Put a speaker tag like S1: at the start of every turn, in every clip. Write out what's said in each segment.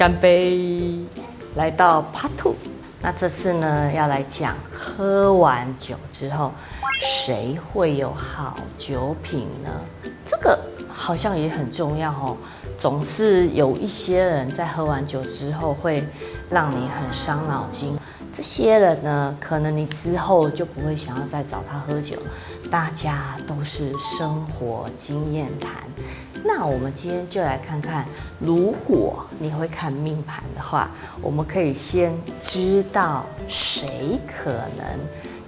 S1: 干杯！来到 Part Two，那这次呢要来讲喝完酒之后，谁会有好酒品呢？这个好像也很重要哦。总是有一些人在喝完酒之后会让你很伤脑筋。这些人呢，可能你之后就不会想要再找他喝酒。大家都是生活经验谈。那我们今天就来看看，如果你会看命盘的话，我们可以先知道谁可能。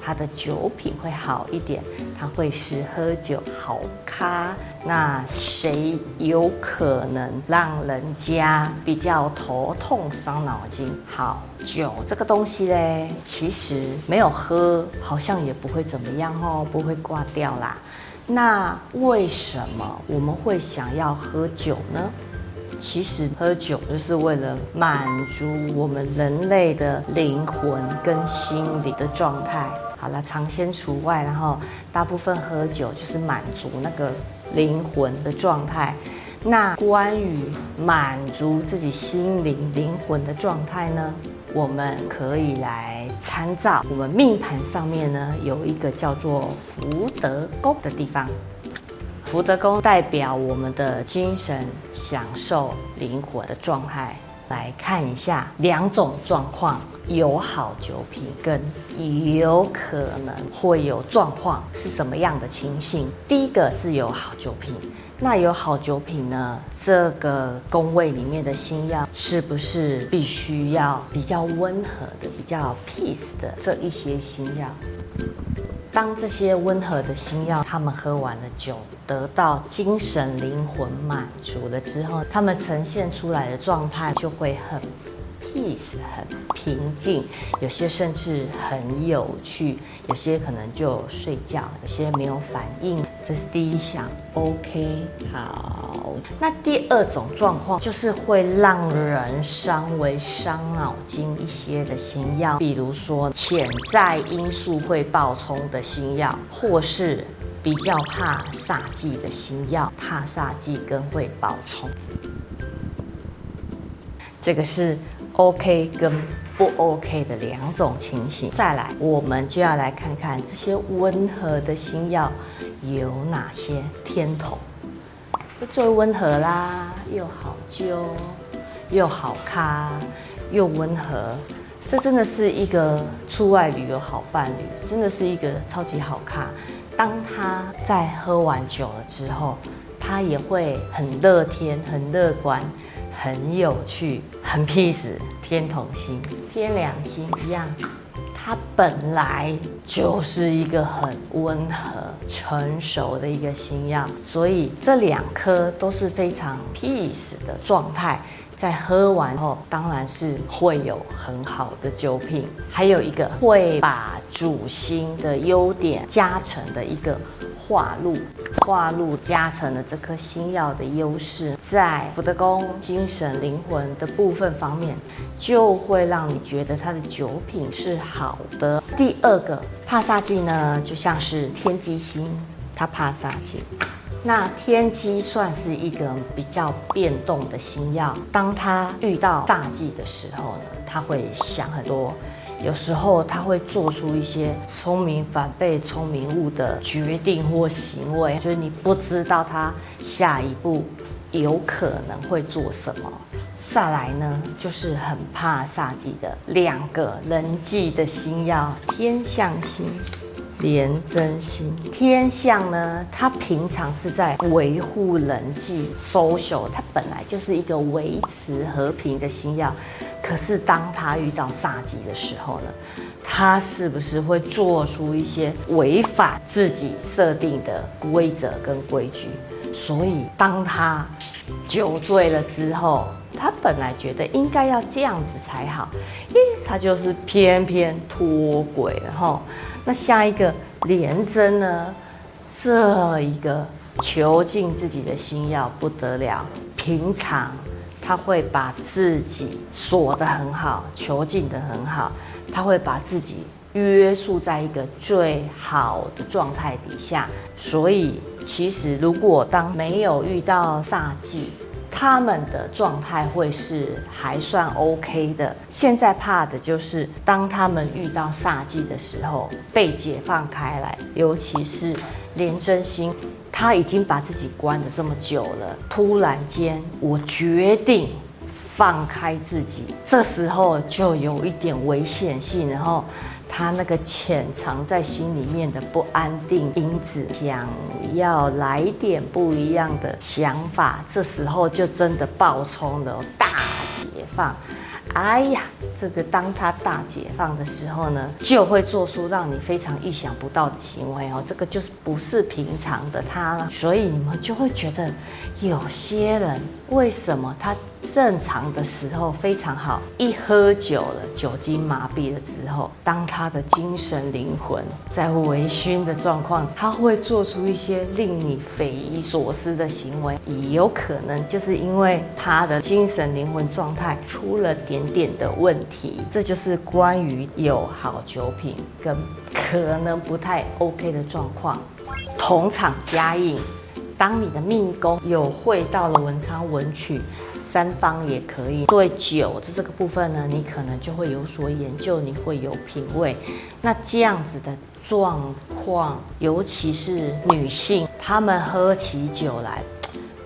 S1: 他的酒品会好一点，他会是喝酒好咖。那谁有可能让人家比较头痛伤脑筋？好，酒这个东西嘞，其实没有喝好像也不会怎么样哦，不会挂掉啦。那为什么我们会想要喝酒呢？其实喝酒就是为了满足我们人类的灵魂跟心理的状态。好了，尝鲜除外，然后大部分喝酒就是满足那个灵魂的状态。那关于满足自己心灵灵魂的状态呢，我们可以来参照我们命盘上面呢有一个叫做福德宫的地方。福德宫代表我们的精神享受灵魂的状态。来看一下两种状况，有好酒品跟有可能会有状况是什么样的情形？第一个是有好酒品，那有好酒品呢？这个宫位里面的星曜是不是必须要比较温和的、比较 peace 的这一些星曜？当这些温和的新药，他们喝完了酒，得到精神灵魂满足了之后，他们呈现出来的状态就会很 peace，很平静，有些甚至很有趣，有些可能就睡觉，有些没有反应。这是第一项，OK，好。那第二种状况就是会让人稍微伤脑筋一些的新药，比如说潜在因素会爆冲的新药，或是比较怕煞忌的新药，怕煞忌跟会爆冲。这个是 OK 跟不 OK 的两种情形。再来，我们就要来看看这些温和的新药有哪些天同。最温和啦，又好揪，又好咖，又温和。这真的是一个出外旅游好伴侣，真的是一个超级好咖。当他在喝完酒了之后，他也会很乐天、很乐观。很有趣，很 peace，天同星、天两星一样，它本来就是一个很温和、成熟的一个星耀，所以这两颗都是非常 peace 的状态。在喝完后，当然是会有很好的酒品，还有一个会把主星的优点加成的一个。化禄，化禄加成了这颗星耀的优势，在福德宫精神灵魂的部分方面，就会让你觉得他的酒品是好的。第二个怕煞忌呢，就像是天机星，它怕煞忌。那天机算是一个比较变动的星曜，当他遇到煞忌的时候呢，他会想很多。有时候他会做出一些聪明反被聪明误的决定或行为，就是你不知道他下一步有可能会做什么。再来呢，就是很怕煞忌的两个人际的星曜，天象星、廉贞星。天象呢，它平常是在维护人际 social，它本来就是一个维持和平的星曜。可是当他遇到煞忌的时候呢，他是不是会做出一些违反自己设定的规则跟规矩？所以当他酒醉了之后，他本来觉得应该要这样子才好，因为，他就是偏偏脱轨了哈。那下一个廉贞呢？这一个囚禁自己的心要不得了，平常。他会把自己锁得很好，囚禁得很好。他会把自己约束在一个最好的状态底下。所以，其实如果当没有遇到煞忌，他们的状态会是还算 OK 的。现在怕的就是当他们遇到煞气的时候被解放开来，尤其是廉贞星，他已经把自己关了这么久了，突然间我决定放开自己，这时候就有一点危险性，然后。他那个潜藏在心里面的不安定因子，想要来点不一样的想法，这时候就真的爆冲了，大解放。哎呀，这个当他大解放的时候呢，就会做出让你非常意想不到的行为哦，这个就是不是平常的他了，所以你们就会觉得有些人为什么他。正常的时候非常好，一喝酒了，酒精麻痹了之后，当他的精神灵魂在微醺的状况，他会做出一些令你匪夷所思的行为，也有可能就是因为他的精神灵魂状态出了点点的问题。这就是关于有好酒品跟可能不太 OK 的状况。同场加印，当你的命宫有会到了文昌文曲。三方也可以。对酒的这个部分呢，你可能就会有所研究，你会有品味。那这样子的状况，尤其是女性，她们喝起酒来，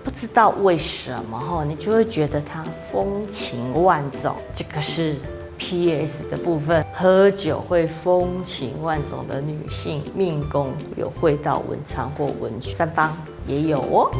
S1: 不知道为什么哈，你就会觉得她风情万种。这个是 PS 的部分，喝酒会风情万种的女性命宫有会到文昌或文曲，三方也有哦。